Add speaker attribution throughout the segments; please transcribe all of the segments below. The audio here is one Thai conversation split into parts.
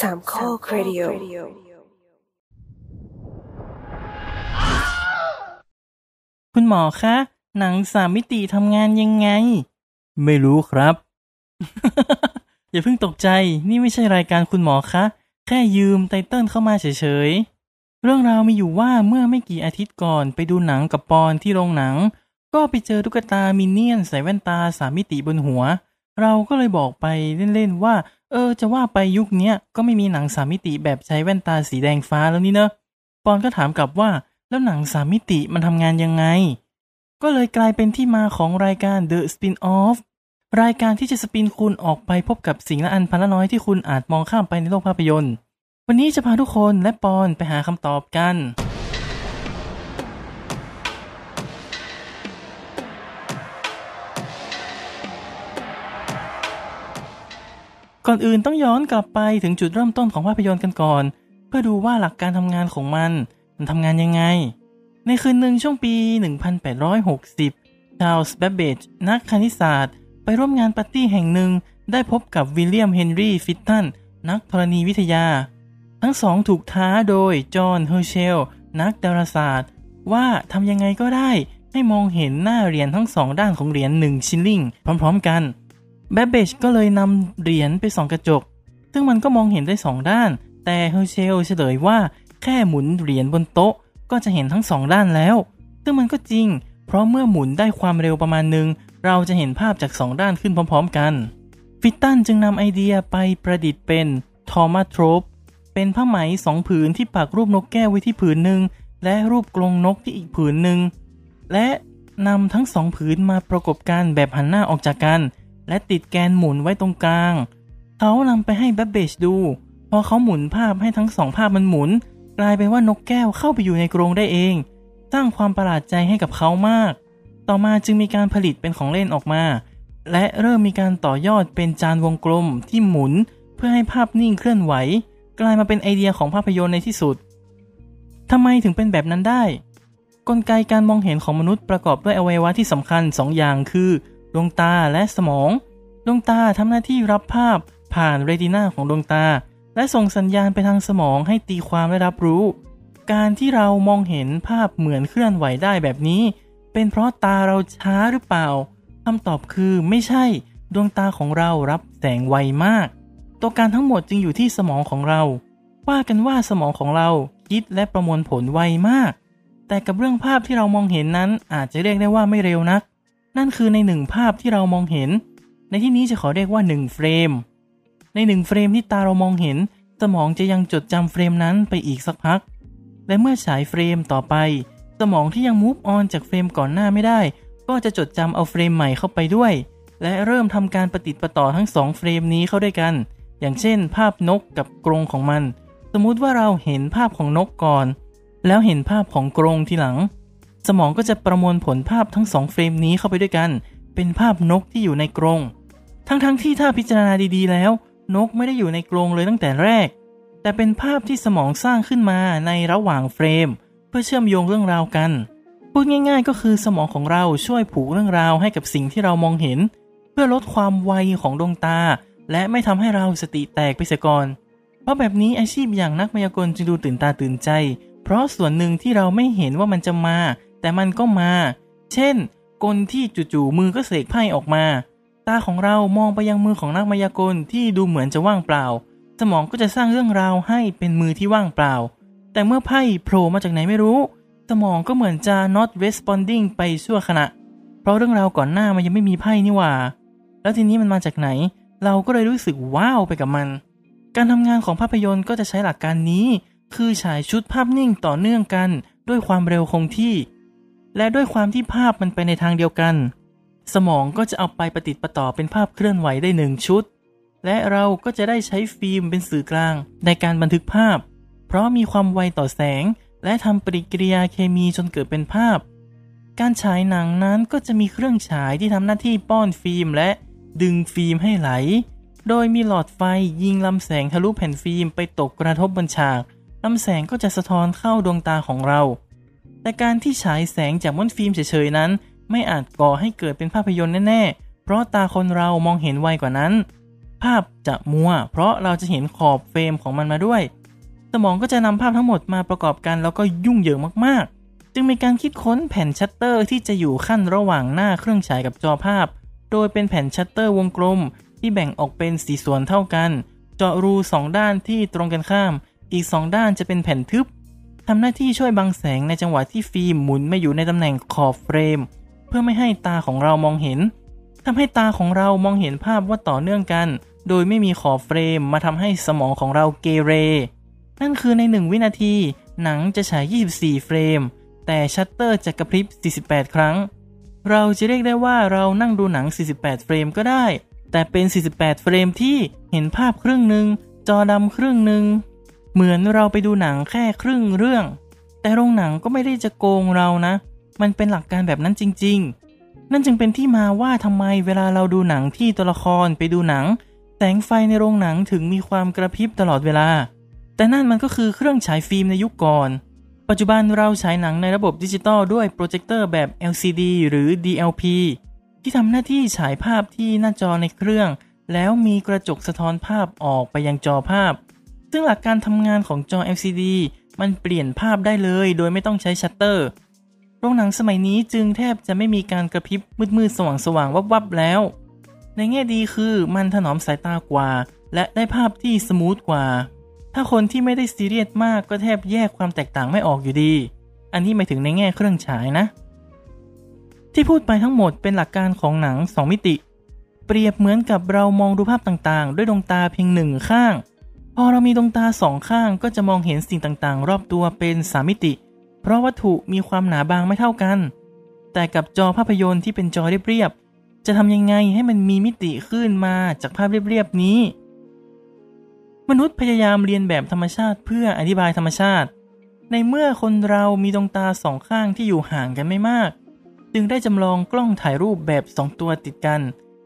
Speaker 1: สามข้อครดิโอ
Speaker 2: คุณหมอคะ หนังสามมิติทำงานยังไง ไม่รู้ครับ อย่าเพิ่งตกใจ นี่ไม่ใช่รายการคุณหมอคะ แค่ยืมไตเติ้ลเข้ามาเฉยๆ เรื่องราวมีอยู่ว่าเมื่อไม่กี่อาทิตย์ก่อนไปดูหนังกับปอนที่โรงหนัง ก็ไปเจอตุ๊กตามินเนี่ยนใส่แว่นตาสามมิติบนหัว เราก็เลยบอกไปเล่นๆว่า เออ จะว่าไปยุคเนี้ยก็ไม่มีหนังสามมิติแบบใช้แว่นตาสีแดงฟ้าแล้วนี่เนอะปอนก็ถามกลับว่าแล้วหนังสามมิติมันทำงานยังไง ก็เลยกลายเป็นที่มาของรายการ The Spin-off รายการที่จะสปินคุณออกไปพบกับสิ่งละอันพันละน้อยที่คุณอาจมองข้ามไปในโลกภาพยนตร์ วันนี้จะพาทุกคนและปอนไปหาคำตอบกัน ก่อนอื่นต้องย้อนกลับไปถึงจุดเริ่มต้นของภาพยนตร์กันก่อน เพื่อดูว่าหลักการทำงานของมัน มันทำงานยังไง ในคืนหนึ่งช่วงปี 1860 ชาลส์แบบเบจนักคณิตศาสตร์ ไปร่วมงานปาร์ตี้แห่งหนึ่ง ได้พบกับวิลเลียมเฮนรี่ฟิตตันนักธรณีวิทยา ทั้งสองถูกท้าโดยจอห์นเฮอร์เชลนักดาราศาสตร์ ว่าทำยังไงก็ได้ให้มองเห็นหน้าเหรียญทั้งสองด้านของเหรียญหนึ่งชิลลิงพร้อม ๆ กัน แบบเบจก็เลยนำเหรียญไปส่องกระจก ซึ่งมันก็มองเห็นได้สองด้าน แต่เฮอร์เชลเฉลยว่าแค่หมุนเหรียญบนโต๊ะ ก็จะเห็นทั้งสองด้านแล้ว ซึ่งมันก็จริง เพราะเมื่อหมุนได้ความเร็วประมาณหนึ่งเราจะเห็นภาพจากสองด้านขึ้นพร้อม ๆ กัน ฟิตตันจึงนำไอเดียไปประดิษฐ์เป็น thaumatrope เป็นผ้าไหมสองผืนที่ปักรูปนกแก้วไว้ที่ผืนหนึ่งและรูปกรงนกที่อีกผืนหนึ่งและนำทั้งสองผืนมาประกบกันแบบหันหน้าออกจากกัน และติดแกนหมุนไว้ตรงกลาง เขานำไปให้แบบบเบจดู พอเขาหมุนภาพให้ทั้งสองภาพมันหมุน กลายเป็นว่านกแก้วเข้าไปอยู่ในกรงได้เอง สร้างความประหลาดใจให้กับเขามาก ต่อมาจึงมีการผลิตเป็นของเล่นออกมา และเริ่มมีการต่อยอดเป็นจานวงกลมที่หมุน เพื่อให้ภาพนิ่งเคลื่อนไหว กลายมาเป็นไอเดียของภาพยนตร์ในที่สุดทำไมถึงเป็นแบบนั้นได้ กลไกการมองเห็นของมนุษย์ประกอบด้วยอวัยวะที่สำคัญ2อย่างคือ ดวงตาและสมอง ดวงตาทำหน้าที่รับภาพผ่านเรตินาของดวงตา และส่งสัญญาณไปทางสมองให้ตีความและรับรู้ การที่เรามองเห็นภาพเหมือนเคลื่อนไหวได้แบบนี้ เป็นเพราะตาเราช้าหรือเปล่าคำตอบคือไม่ใช่ ดวงตาของเรารับแสงไวมาก ตัวการทั้งหมดจึงอยู่ที่สมองของเรา ว่ากันว่าสมองของเราคิดและประมวลผลไวมาก แต่กับเรื่องภาพที่เรามองเห็นนั้นอาจจะเรียกได้ว่าไม่เร็วนัก นั่นคือในหนึ่งภาพที่เรามองเห็น ในที่นี้จะขอเรียกว่า 1 เฟรม ในหนึ่งเฟรมที่ตาเรามองเห็น สมองจะยังจดจำเฟรมนั้นไปอีกสักพัก และเมื่อฉายเฟรมต่อไป สมองที่ยัง move on จากเฟรมก่อนหน้าไม่ได้ ก็จะจดจำเอาเฟรมใหม่เข้าไปด้วย และเริ่มทำการประติดประต่อทั้งสองเฟรมนี้เข้าด้วยกัน อย่างเช่น ภาพนกกับกรงของมัน สมมุติว่าเราเห็นภาพของนกก่อน แล้วเห็นภาพของกรงทีหลัง สมองก็จะประมวลผลภาพทั้งสองเฟรมนี้เข้าไปด้วยกัน เป็นภาพนกที่อยู่ในกรง ทั้งๆทที่ถ้าพิจารณาดีๆ แล้ว นกไม่ได้อยู่ในกรงเลยตั้งแต่แรก แต่เป็นภาพที่สมองสร้างขึ้นมาในระหว่างเฟรม เพื่อเชื่อมโยงเรื่องราวกัน พูดง่าย ๆ ก็คือสมองของเราช่วยผูกเรื่องราวให้กับสิ่งที่เรามองเห็น เพื่อลดความไวของดวงตา และไม่ทำให้เราสติแตกไปเสียก่อน เพราะแบบนี้อาชีพอย่างนักมายากลจึงดูตื่นตาตื่นใจ เพราะส่วนหนึ่งที่เราไม่เห็นว่ามันจะมา แต่มันก็มา เช่น กลที่จู่ๆมือก็เสกไพ่ออกมา ตาของเรามองไปยังมือของนักมายากลที่ดูเหมือนจะว่างเปล่า สมองก็จะสร้างเรื่องราวให้เป็นมือที่ว่างเปล่า แต่เมื่อไพ่โผล่มาจากไหนไม่รู้ สมองก็เหมือนจะ not responding ไปชั่วขณะ เพราะเรื่องราวก่อนหน้ามันยังไม่มีไพ่นี่หว่า แล้วทีนี้มันมาจากไหน เราก็เลยรู้สึกว้าวไปกับมัน การทำงานของภาพยนตร์ก็จะใช้หลักการนี้ คือฉายชุดภาพนิ่งต่อเนื่องกันด้วยความเร็วคงที่ และด้วยความที่ภาพมันไปในทางเดียวกัน สมองก็จะเอาไปประติดประต่อเป็นภาพเคลื่อนไหวได้หนึ่งชุด และเราก็จะได้ใช้ฟิล์มเป็นสื่อกลางในการบันทึกภาพ เพราะมีความไวต่อแสง และทำปฏิกิริยาเคมีจนเกิดเป็นภาพ การฉายหนังนั้นก็จะมีเครื่องฉายที่ทำหน้าที่ป้อนฟิล์มและดึงฟิล์มให้ไหล โดยมีหลอดไฟยิงลำแสงทะลุแผ่นฟิล์มไปตกกระทบบนฉากลำแสงก็จะสะท้อนเข้าดวงตาของเรา แต่การที่ฉายแสงจากม้วนฟิล์มเฉยๆนั้น ไม่อาจก่อให้เกิดเป็นภาพยนตร์แน่ๆ เพราะตาคนเรามองเห็นไวกว่านั้น ภาพจะมัว เพราะเราจะเห็นขอบเฟรมของมันมาด้วย สมองก็จะนำภาพทั้งหมดมาประกอบกันแล้วก็ยุ่งเหยิงมากๆ จึงมีการคิดค้นแผ่นชัตเตอร์ที่จะอยู่คั่นระหว่างหน้าเครื่องฉายกับจอภาพ โดยเป็นแผ่นชัตเตอร์วงกลม ที่แบ่งออกเป็นสี่ส่วนเท่ากัน เจาะรูสองด้านที่ตรงกันข้าม อีกสองด้านจะเป็นแผ่นทึบ ทำหน้าที่ช่วยบังแสงในจังหวะที่ฟิล์มหมุนไม่อยู่ในตำแหน่งขอบเฟรม เพื่อไม่ให้ตาของเรามองเห็นทำให้ตาของเรามองเห็นภาพว่าต่อเนื่องกัน โดยไม่มีขอบเฟรมมาทำให้สมองของเราเกเร นั่นคือใน 1 วินาที หนังจะฉาย 24 เฟรม แต่ชัตเตอร์จะกระพริบ 48 ครั้ง เราจะเรียกได้ว่าเรานั่งดูหนัง 48 เฟรมก็ได้ แต่เป็น 48 เฟรมที่เห็นภาพครึ่งหนึ่งจอดำครึ่งหนึ่ง เหมือนเราไปดูหนังแค่ครึ่งเรื่อง แต่โรงหนังก็ไม่ได้จะโกงเรานะ มันเป็นหลักการแบบนั้นจริง ๆ นั่นจึงเป็นที่มาว่าทำไมเวลาเราดูหนังที่ตัวละครไปดูหนัง แสงไฟในโรงหนังถึงมีความกระพริบตลอดเวลา แต่นั่นมันก็คือเครื่องฉายฟิล์มในยุคก่อน ปัจจุบันเราฉายหนังในระบบดิจิตอลด้วยโปรเจคเตอร์แบบ LCD หรือ DLP ที่ทำหน้าที่ฉายภาพที่หน้าจอในเครื่อง แล้วมีกระจกสะท้อนภาพออกไปยังจอภาพ ซึ่งหลักการทำงานของจอ LCD มันเปลี่ยนภาพได้เลยโดยไม่ต้องใช้ชัตเตอร์ โรงหนังสมัยนี้จึงแทบจะไม่มีการกระพริบมืดๆ สว่างๆ วับๆ แล้ว ในแง่ดีคือมันถนอมสายตากว่า และได้ภาพที่ smooth กว่า ถ้าคนที่ไม่ได้ซีเรียสมากก็แทบแยกความแตกต่างไม่ออกอยู่ดี อันนี้หมายถึงในแง่เครื่องฉายนะ ที่พูดไปทั้งหมดเป็นหลักการของหนัง 2 มิติ เปรียบเหมือนกับเรามองดูภาพต่างๆ ด้วยดวงตาเพียงหนึ่งข้าง พอเรามีดวงตาสองข้างก็จะมองเห็นสิ่งต่างๆ รอบตัวเป็นสามมิติ เพราะวัตถุมีความหนาบางไม่เท่ากัน แต่กับจอภาพยนตร์ที่เป็นจอเรียบๆจะทำยังไงให้มันมีมิติขึ้นมาจากภาพเรียบๆนี้ มนุษย์พยายามเรียนแบบธรรมชาติเพื่ออธิบายธรรมชาติ ในเมื่อคนเรามีดวงตาสองข้างที่อยู่ห่างกันไม่มาก จึงได้จำลองกล้องถ่ายรูปแบบ2ตัวติดกัน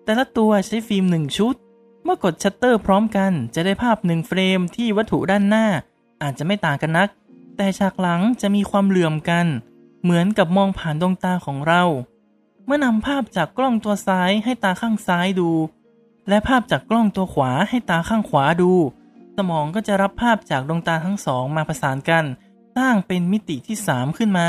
Speaker 2: แต่ละตัวใช้ฟิล์ม1ชุด เมื่อกดชัตเตอร์พร้อมกันจะได้ภาพ1เฟรมที่วัตถุด้านหน้า อาจจะไม่ต่างกันนัก แต่ฉากหลังจะมีความเหลื่อมกัน เหมือนกับมองผ่านดวงตาของเรา เมื่อนำภาพจากกล้องตัวซ้ายให้ตาข้างซ้ายดู และภาพจากกล้องตัวขวาให้ตาข้างขวาดู สมองก็จะรับภาพจากดวงตาทั้งสองมาประสานกัน สร้างเป็นมิติที่ 3 ขึ้นมา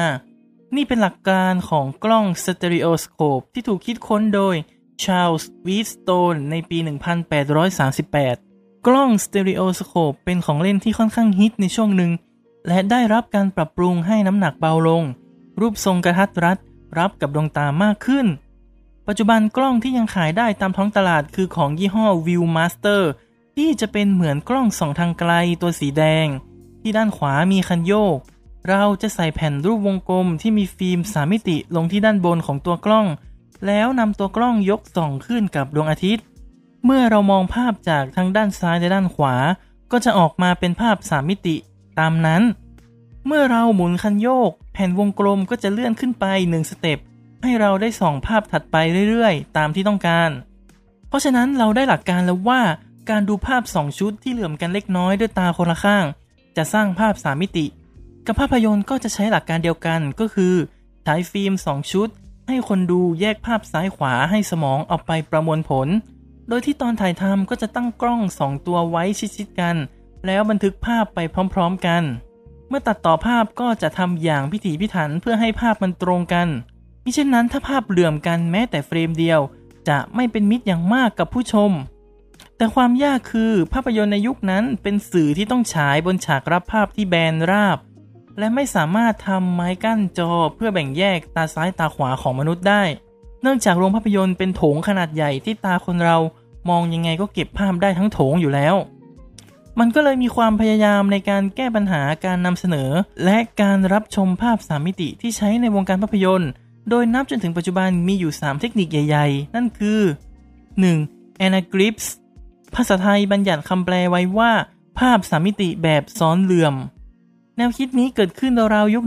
Speaker 2: นี่เป็นหลักการของกล้อง stereoscope ที่ถูกคิดค้นโดย Charles Wheatstone ในปี 1838 กล้อง stereoscope เป็นของเล่นที่ค่อนข้างฮิตในช่วงหนึ่ง และได้รับการปรับปรุงให้น้ำหนักเบาลง รูปทรงกระทัดรัด รับกับดวงตามากขึ้น ปัจจุบันกล้องที่ยังขายได้ตามท้องตลาดคือของยี่ห้อ View-Master ที่จะเป็นเหมือนกล้องส่องทางไกลตัวสีแดง ที่ด้านขวามีคันโยก เราจะใส่แผ่นรูปวงกลมที่มีฟิล์มสามมิติลงที่ด้านบนของตัวกล้อง แล้วนำตัวกล้องยกส่องขึ้นกับดวงอาทิตย์ เมื่อเรามองภาพจากทั้งด้านซ้ายและด้านขวา ก็จะออกมาเป็นภาพสามมิติตามนั้น เมื่อเราหมุนคันโยก แผ่นวงกลมก็จะเลื่อนขึ้นไปหนึ่งสเต็ปให้เราได้ส่องภาพถัดไปเรื่อยๆ ตามที่ต้องการ เพราะฉะนั้นเราได้หลักการแล้วว่าการดูภาพ 2 ชุดที่เหลื่อมกันเล็กน้อยด้วยตาคนละข้าง จะสร้างภาพ 3 มิติ กับภาพยนตร์ก็จะใช้หลักการเดียวกันก็คือ ใช้ฟิล์ม 2 ชุด ให้คนดูแยกภาพซ้ายขวาให้สมองเอาไปประมวลผล โดยที่ตอนถ่ายทำก็จะตั้งกล้อง2ตัวไว้ชิดๆกัน แล้วบันทึกภาพไปพร้อมๆกัน เมื่อตัดต่อภาพก็จะทำอย่างพิถีพิถันเพื่อให้ภาพมันตรงกันมิเช่นนั้นถ้าภาพเหลื่อมกันแม้แต่เฟรมเดียว จะไม่เป็นมิตรอย่างมากกับผู้ชม แต่ความยากคือภาพยนตร์ในยุคนั้นเป็นสื่อที่ต้องฉายบนฉากรับภาพที่แบนราบ และไม่สามารถทำไม้กั้นจอเพื่อแบ่งแยกตาซ้ายตาขวาของมนุษย์ได้ เนื่องจากโรงภาพยนตร์เป็นโถงขนาดใหญ่ที่ตาคนเรามองยังไงก็เก็บภาพได้ทั้งโถงอยู่แล้ว มันก็เลยมีความพยายามในการแก้ปัญหาการนำเสนอ และการรับชมภาพสามมิติที่ใช้ในวงการภาพยนตร์ โดยนับจนถึงปัจจุบันมีอยู่ 3 เทคนิคใหญ่ ๆ นั่นคือ 1. Anaglyphs ภาษาไทยบัญญัติคำแปลไว้ว่า ภาพสามมิติแบบซ้อนเหลื่อม แนวคิดนี้เกิดขึ้นราวๆยุค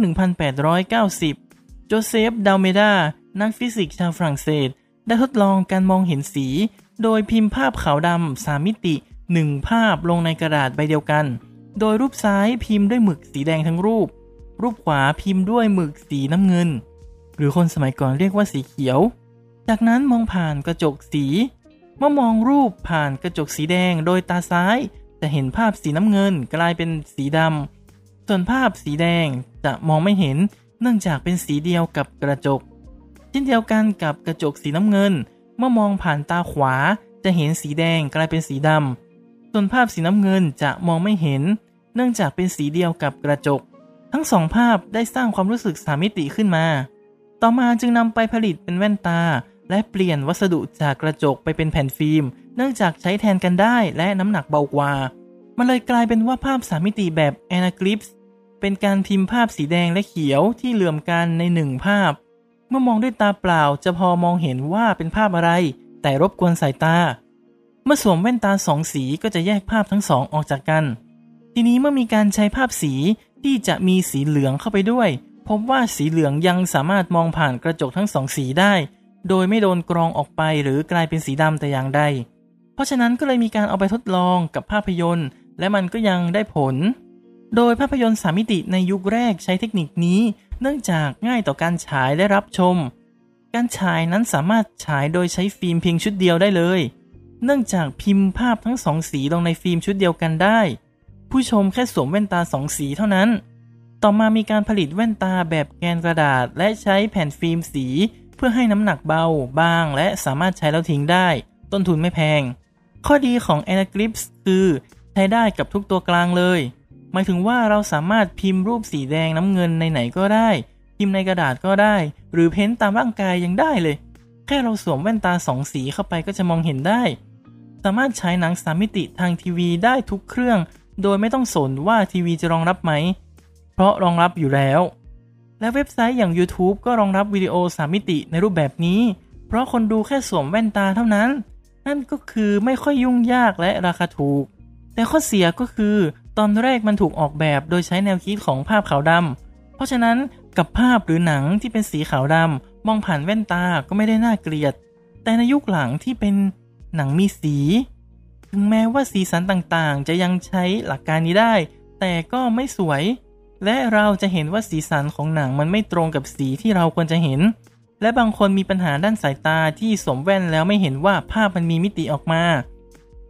Speaker 2: 1890 โจเซฟ ดาลเมดา นักฟิสิกส์ชาวฝรั่งเศส ได้ทดลองการมองเห็นสี โดยพิมพ์ภาพขาวดำสามมิติ1ภาพลงในกระดาษใบเดียวกัน โดยรูปซ้ายพิมพ์ด้วยหมึกสีแดงทั้งรูป รูปขวาพิมพ์ด้วยหมึกสีน้ำเงิน หรือคนสมัยก่อนเรียกว่าสีเขียว จากนั้นมองผ่านกระจกสี เมื่อมองรูปผ่านกระจกสีแดงโดยตาซ้าย จะเห็นภาพสีน้ำเงินกลายเป็นสีดำ ส่วนภาพสีแดงจะมองไม่เห็นเนื่องจากเป็นสีเดียวกับกระจก เช่นเดียวกันกับกระจกสีน้ำเงิน เมื่อมองผ่านตาขวาจะเห็นสีแดงกลายเป็นสีดำ ส่วนภาพสีน้ำเงินจะมองไม่เห็น เนื่องจากเป็นสีเดียวกับกระจก ทั้งสองภาพได้สร้างความรู้สึกสามมิติขึ้นมา ต่อมาจึงนำไปผลิตเป็นแว่นตา และเปลี่ยนวัสดุจากกระจกไปเป็นแผ่นฟิล์ม เนื่องจากใช้แทนกันได้และน้ำหนักเบากว่า มันเลยกลายเป็นว่าภาพสามมิติแบบ Anaglyphs เป็นการพิมพ์ภาพสีแดงและเขียวที่เหลื่อมกันในหนึ่งภาพ เมื่อมองด้วยตาเปล่าจะพอมองเห็นว่าเป็นภาพอะไร แต่รบกวนสายตา เมื่อสวมแว่นตาสองสีก็จะแยกภาพทั้งสองออกจากกัน ทีนี้เมื่อมีการใช้ภาพสีที่จะมีสีเหลืองเข้าไปด้วย พบว่าสีเหลืองยังสามารถมองผ่านกระจกทั้งสองสีได้ โดยไม่โดนกรองออกไปหรือกลายเป็นสีดำแต่อย่างใด เพราะฉะนั้นก็เลยมีการเอาไปทดลองกับภาพยนตร์ และมันก็ยังได้ผล โดยภาพยนตร์สามมิติในยุคแรกใช้เทคนิคนี้ เนื่องจากง่ายต่อการฉายและรับชม การฉายนั้นสามารถฉายโดยใช้ฟิล์มเพียงชุดเดียวได้เลย เนื่องจากพิมพ์ภาพทั้งสองสีลงในฟิล์มชุดเดียวกันได้ ผู้ชมแค่สวมแว่นตาสองสีเท่านั้น ต่อมามีการผลิตแว่นตาแบบแกนกระดาษ และใช้แผ่นฟิล์มสี เพื่อให้น้ำหนักเบาบาง และสามารถใช้แล้วทิ้งได้ ต้นทุนไม่แพง ข้อดีของ Anaglyphs คือใช้ได้กับทุกตัวกลางเลย มายถึงว่าเราสามารถพิมพ์รูปสีแดงน้ำเงินในไหนก็ได้ พิมพ์ในกระดาษก็ได้ หรือเพ้นตามร่างกายยังได้เลย แค่เราสวมแว่นตาสองสีเข้าไปก็จะมองเห็นได้ สามารถฉายหนังสามมิติทางทีวีได้ทุกเครื่อง โดยไม่ต้องสนว่าทีวีจะรองรับไหม เพราะรองรับอยู่แล้ว และเว็บไซต์อย่าง YouTube ก็รองรับวิดีโอสามมิติในรูปแบบนี้ เพราะคนดูแค่สวมแว่นตาเท่านั้น นั่นก็คือไม่ค่อยยุ่งยากและราคาถูกแต่ข้อเสียก็คือ ตอนแรกมันถูกออกแบบโดยใช้แนวคิดของภาพขาวดำ เพราะฉะนั้นกับภาพหรือหนังที่เป็นสีขาวดำมองผ่านแว่นตาก็ไม่ได้น่าเกลียด แต่ในยุคหลังที่เป็นหนังมีสี ถึงแม้ว่าสีสันต่างๆ จะยังใช้หลักการนี้ได้ แต่ก็ไม่สวย และเราจะเห็นว่าสีสันของหนังมันไม่ตรงกับสีที่เราควรจะเห็น และบางคนมีปัญหาด้านสายตาที่สวมแว่นแล้วไม่เห็นว่าภาพมันมีมิติออกมา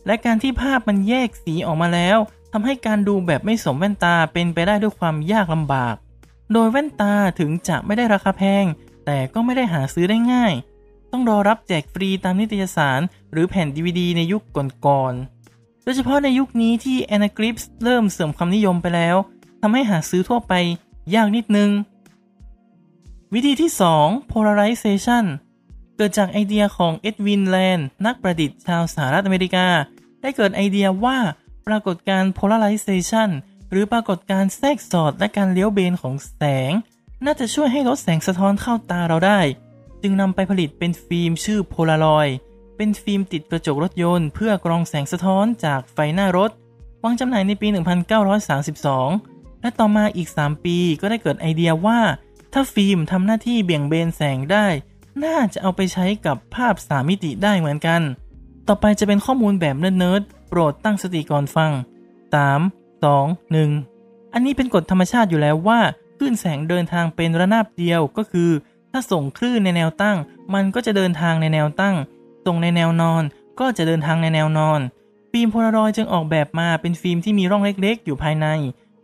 Speaker 2: และการที่ภาพมันแยกสีออกมาแล้ว ทำให้การดูแบบไม่สวมแว่นตาเป็นไปได้ด้วยความยากลำบาก โดยแว่นตาถึงจะไม่ได้ราคาแพง แต่ก็ไม่ได้หาซื้อได้ง่าย ต้องรอรับแจกฟรีตามนิตยสาร หรือแผ่น DVD ในยุคก่อนๆ โดยเฉพาะในยุคนี้ที่ Anaglyphs เริ่มเสื่อมความนิยมไปแล้วทำให้หาซื้อทั่วไปยากนิดนึง วิธีที่ 2 polarization เกิดจากไอเดียของเอ็ดวินแลนด์นักประดิษฐ์ชาวสหรัฐอเมริกา ได้เกิดไอเดียว่า ปรากฏการ polarization หรือปรากฏการแทรกสอดและการเลี้ยวเบนของแสง น่าจะช่วยให้ลดแสงสะท้อนเข้าตาเราได้ จึงนำไปผลิตเป็นฟิล์มชื่อโพลารอยด์เป็นฟิล์มติดกระจกรถยนต์เพื่อกรองแสงสะท้อนจากไฟหน้ารถ วางจำหน่ายในปี 1932 และต่อมาอีก 3 ปีก็ได้เกิดไอเดียว่า ถ้าฟิล์มทำหน้าที่เบี่ยงเบนแสงได้ น่าจะเอาไปใช้กับภาพสามมิติได้เหมือนกัน ต่อไปจะเป็นข้อมูลแบบเนิร์ด โปรดตั้งสติก่อนฟัง 3 2 1 อันนี้เป็นกฎธรรมชาติอยู่แล้วว่าคลื่นแสงเดินทางเป็นระนาบเดียวก็คือ ถ้าส่งคลื่นในแนวตั้ง มันก็จะเดินทางในแนวตั้ง ส่งในแนวนอน ก็จะเดินทางในแนวนอน ฟิล์มโพลารอยด์จึงออกแบบมาเป็นฟิล์มที่มีร่องเล็กๆ อยู่ภายใน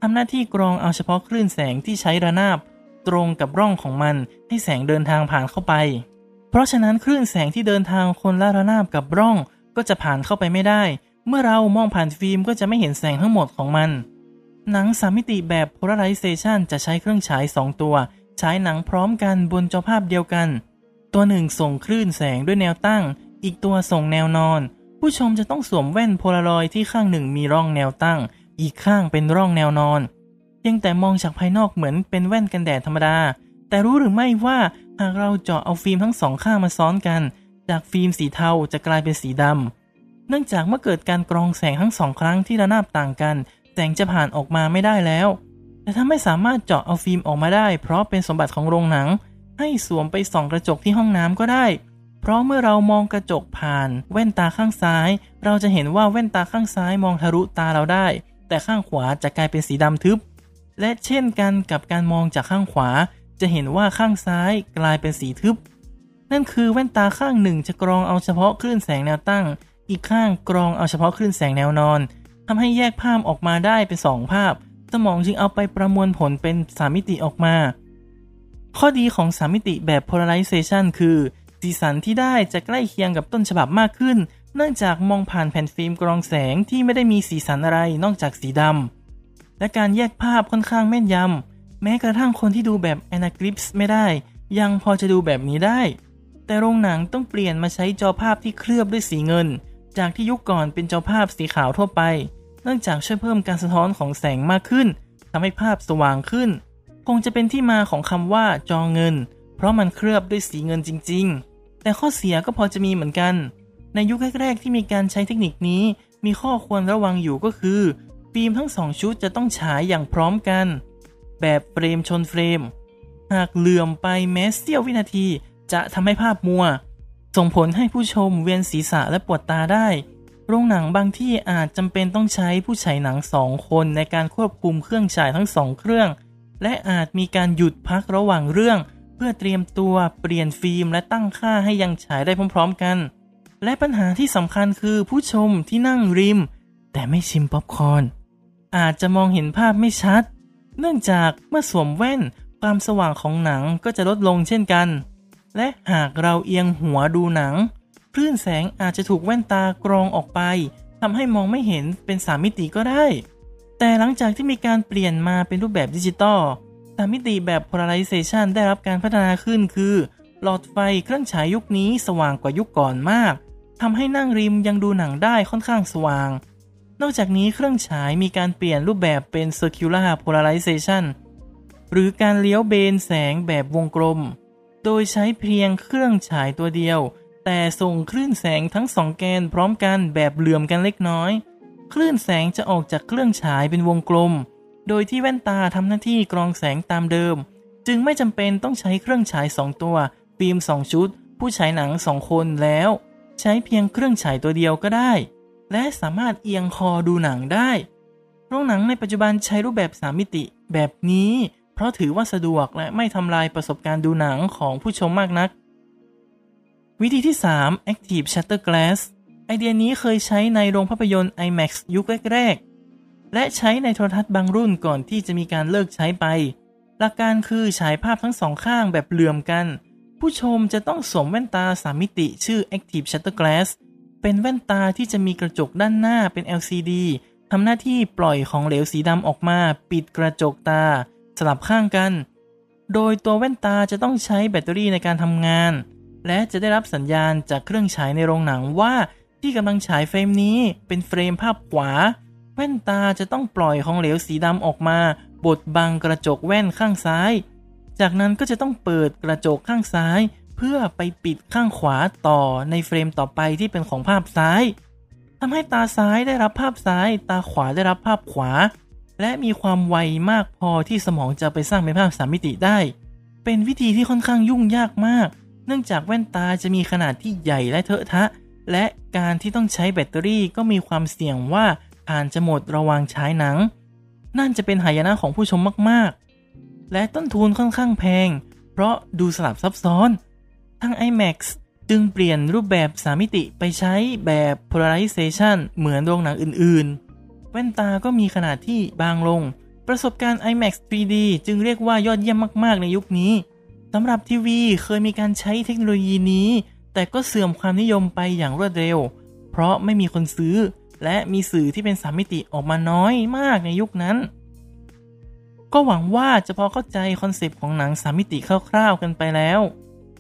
Speaker 2: ทำหน้าที่กรองเอาเฉพาะคลื่นแสงที่ใช้ระนาบ ตรงกับร่องของมันให้แสงเดินทางผ่านเข้าไป เพราะฉะนั้นคลื่นแสงที่เดินทางคนละระนาบกับร่องก็จะผ่านเข้าไปไม่ได้ เมื่อเรามองผ่านฟิล์มก็จะไม่เห็นแสงทั้งหมดของมัน หนังสามมิติแบบ polarization จะใช้เครื่องฉาย 2 ตัว ฉายหนังพร้อมกันบนจอภาพเดียวกัน ตัวหนึ่งส่งคลื่นแสงด้วยแนวตั้ง อีกตัวส่งแนวนอน ผู้ชมจะต้องสวมแว่นโพลารอยด์ที่ข้างหนึ่งมีร่องแนวตั้ง อีกข้างเป็นร่องแนวนอนเพียงแต่มองจากภายนอกเหมือนเป็นแว่นกันแดดธรรมดา แต่รู้หรือไม่ว่าหากเราเจาะเอาฟิล์มทั้งสองข้างมาซ้อนกัน จากฟิล์มสีเทาจะกลายเป็นสีดำ เนื่องจากเมื่อเกิดการกรองแสงทั้งสองครั้งที่ระนาบต่างกัน แสงจะผ่านออกมาไม่ได้แล้ว แต่ถ้าไม่สามารถเจาะเอาฟิล์มออกมาได้ เพราะเป็นสมบัติของโรงหนัง ให้สวมไปส่องกระจกที่ห้องน้ำก็ได้ เพราะเมื่อเรามองกระจกผ่าน แว่นตาข้างซ้าย เราจะเห็นว่าแว่นตาข้างซ้ายมองทะลุตาเราได้ แต่ข้างขวาจะกลายเป็นสีดำทึบ และเช่นกันกับการมองจากข้างขวา จะเห็นว่าข้างซ้ายกลายเป็นสีทึบนนั่นคือแว่นตาข้างหนึ่งจะกรองเอาเฉพาะคลื่นแสงแนวตั้ง อีกข้างกรองเอาเฉพาะคลื่นแสงแนวนอนทำให้แยกภาพออกมาได้เป็นสองภาพ สมองจึงเอาไปประมวลผลเป็นสามมิติออกมา ข้อดีของสามมิติแบบ polarization คือสีสันที่ได้จะใกล้เคียงกับต้นฉบับมากขึ้น เนื่องจากมองผ่านแผ่นฟิล์มกรองแสงที่ไม่ได้มีสีสันอะไรนอกจากสีดำและการแยกภาพค่อนข้างแม่นยำแม้กระทั่งคนที่ดูแบบ Anaglyphs ไม่ได้ ยังพอจะดูแบบนี้ได้ แต่โรงหนังต้องเปลี่ยนมาใช้จอภาพที่เคลือบด้วยสีเงิน จากที่ยุคก่อนเป็นจอภาพสีขาวทั่วไป เนื่องจากช่วยเพิ่มการสะท้อนของแสงมากขึ้นทำให้ภาพสว่างขึ้น คงจะเป็นที่มาของคำว่าจอเงิน เพราะมันเคลือบด้วยสีเงินจริง ๆ แต่ข้อเสียก็พอจะมีเหมือนกัน ในยุคแรก ๆ ที่มีการใช้เทคนิคนี้ มีข้อควรระวังอยู่ก็คือ ฟิล์มทั้งสองชุดจะต้องฉายอย่างพร้อมกัน แบบเฟรมชนเฟรม หากเหลื่อมไปแม้เสี้ยววินาที จะทำให้ภาพมัว ส่งผลให้ผู้ชมเวียนศีรษะและปวดตาได้ โรงหนังบางที่อาจจำเป็นต้องใช้ผู้ฉายหนังสองคนในการควบคุมเครื่องฉายทั้งสองเครื่อง และอาจมีการหยุดพักระหว่างเรื่อง เพื่อเตรียมตัวเปลี่ยนฟิล์มและตั้งค่าให้ยังฉายได้พร้อม ๆ กัน และปัญหาที่สำคัญคือผู้ชมที่นั่งริม แต่ไม่ชิมป๊อปคอร์นอาจจะมองเห็นภาพไม่ชัด เนื่องจากเมื่อสวมแว่นความสว่างของหนังก็จะลดลงเช่นกัน และหากเราเอียงหัวดูหนัง คลื่นแสงอาจจะถูกแว่นตากรองออกไปทำให้มองไม่เห็นเป็นสามมิติก็ได้ แต่หลังจากที่มีการเปลี่ยนมาเป็นรูปแบบดิจิตอลสามมิติแบบ polarization ได้รับการพัฒนาขึ้นคือ หลอดไฟเครื่องฉายยุคนี้สว่างกว่ายุคก่อนมากทำให้นั่งริมยังดูหนังได้ค่อนข้างสว่าง นอกจากนี้เครื่องฉายมีการเปลี่ยนรูปแบบเป็น circular polarization หรือการเลี้ยวเบนแสงแบบวงกลม โดยใช้เพียงเครื่องฉายตัวเดียว แต่ส่งคลื่นแสงทั้งสองแกนพร้อมกันแบบเหลื่อมกันเล็กน้อย คลื่นแสงจะออกจากเครื่องฉายเป็นวงกลม โดยที่แว่นตาทำหน้าที่กรองแสงตามเดิม จึงไม่จำเป็นต้องใช้เครื่องฉาย2ตัว ฟิล์ม2ชุด ผู้ฉายหนัง2คนแล้ว ใช้เพียงเครื่องฉายตัวเดียวก็ได้ และสามารถเอียงคอดูหนังได้ โรงหนังในปัจจุบันใช้รูปแบบ3มิติแบบนี้ ราะถือว่าสะดวกและไม่ทำลายประสบการณ์ดูหนังของผู้ชมมากนัก วิธีที่ 3 Active Shutter Glass ไอเดียนี้เคยใช้ในโรงภาพยนตร์ IMAX ยุคแรกและใช้ในโทรทัศน์บางรุ่นก่อนที่จะมีการเลิกใช้ไป หลักการคือฉายภาพทั้งสองข้างแบบเหลื่อมกัน ผู้ชมจะต้องสวมแว่นตาสามมิติ ชื่อ Active Shutter Glass เป็นแว่นตาที่จะมีกระจกด้านหน้าเป็น LCD ทำหน้าที่ปล่อยของเหลวสีดำออกมา ปิดกระจกตา สลับข้างกัน โดยตัวแว่นตาจะต้องใช้แบตเตอรี่ในการทำงาน และจะได้รับสัญญาณจากเครื่องฉายในโรงหนังว่าที่กำลังฉายเฟรมนี้เป็นเฟรมภาพขวา แว่นตาจะต้องปล่อยของเหลวสีดำออกมา บดบังกระจกแว่นข้างซ้าย จากนั้นก็จะต้องเปิดกระจกข้างซ้าย เพื่อไปปิดข้างขวาต่อในเฟรมต่อไปที่เป็นของภาพซ้ายทำให้ตาซ้ายได้รับภาพซ้าย ตาขวาได้รับภาพขวา และมีความไวมากพอที่สมองจะไปสร้างเป็นภาพสามมิติได้ เป็นวิธีที่ค่อนข้างยุ่งยากมาก เนื่องจากแว่นตาจะมีขนาดที่ใหญ่และเทอะทะ และการที่ต้องใช้แบตเตอรี่ก็มีความเสี่ยงว่าอ่านจะหมดระวังฉายหนัง นั่นจะเป็นหายนะของผู้ชมมากๆ และต้นทุนค่อนข้างแพง เพราะดูสลับซับซ้อนทาง IMAX จึงเปลี่ยนรูปแบบสามิติไปใช้แบบ polarization เหมือนโรงหนังอื่นๆ แว่นตาก็มีขนาดที่บางลง ประสบการณ์ IMAX 3D จึงเรียกว่ายอดเยี่ยมมาก ๆ ในยุคนี้สำหรับทีวีเคยมีการใช้เทคโนโลยีนี้ แต่ก็เสื่อมความนิยมไปอย่างรวดเร็ว เพราะไม่มีคนซื้อ และมีสื่อที่เป็นสามมิติออกมาน้อยมากในยุคนั้น ก็หวังว่าจะพอเข้าใจคอนเซปต์ของหนังสามมิติคร่าวๆกันไปแล้ว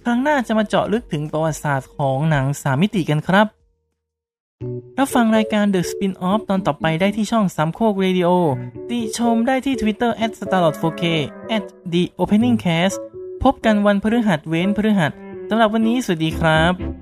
Speaker 2: ครั้งหน้าจะมาเจาะลึกถึงประวัติศาสตร์ของหนังสามมิติกันครับ รับฟังรายการ The Spin-off ตอนต่อไปได้ที่ช่องสามโคกเรดิโอติชมได้ที่ Twitter at starlord4k at the opening cast พบกันวันพฤหัสเว้นพฤหัสสำหรับวันนี้สวัสดีครับ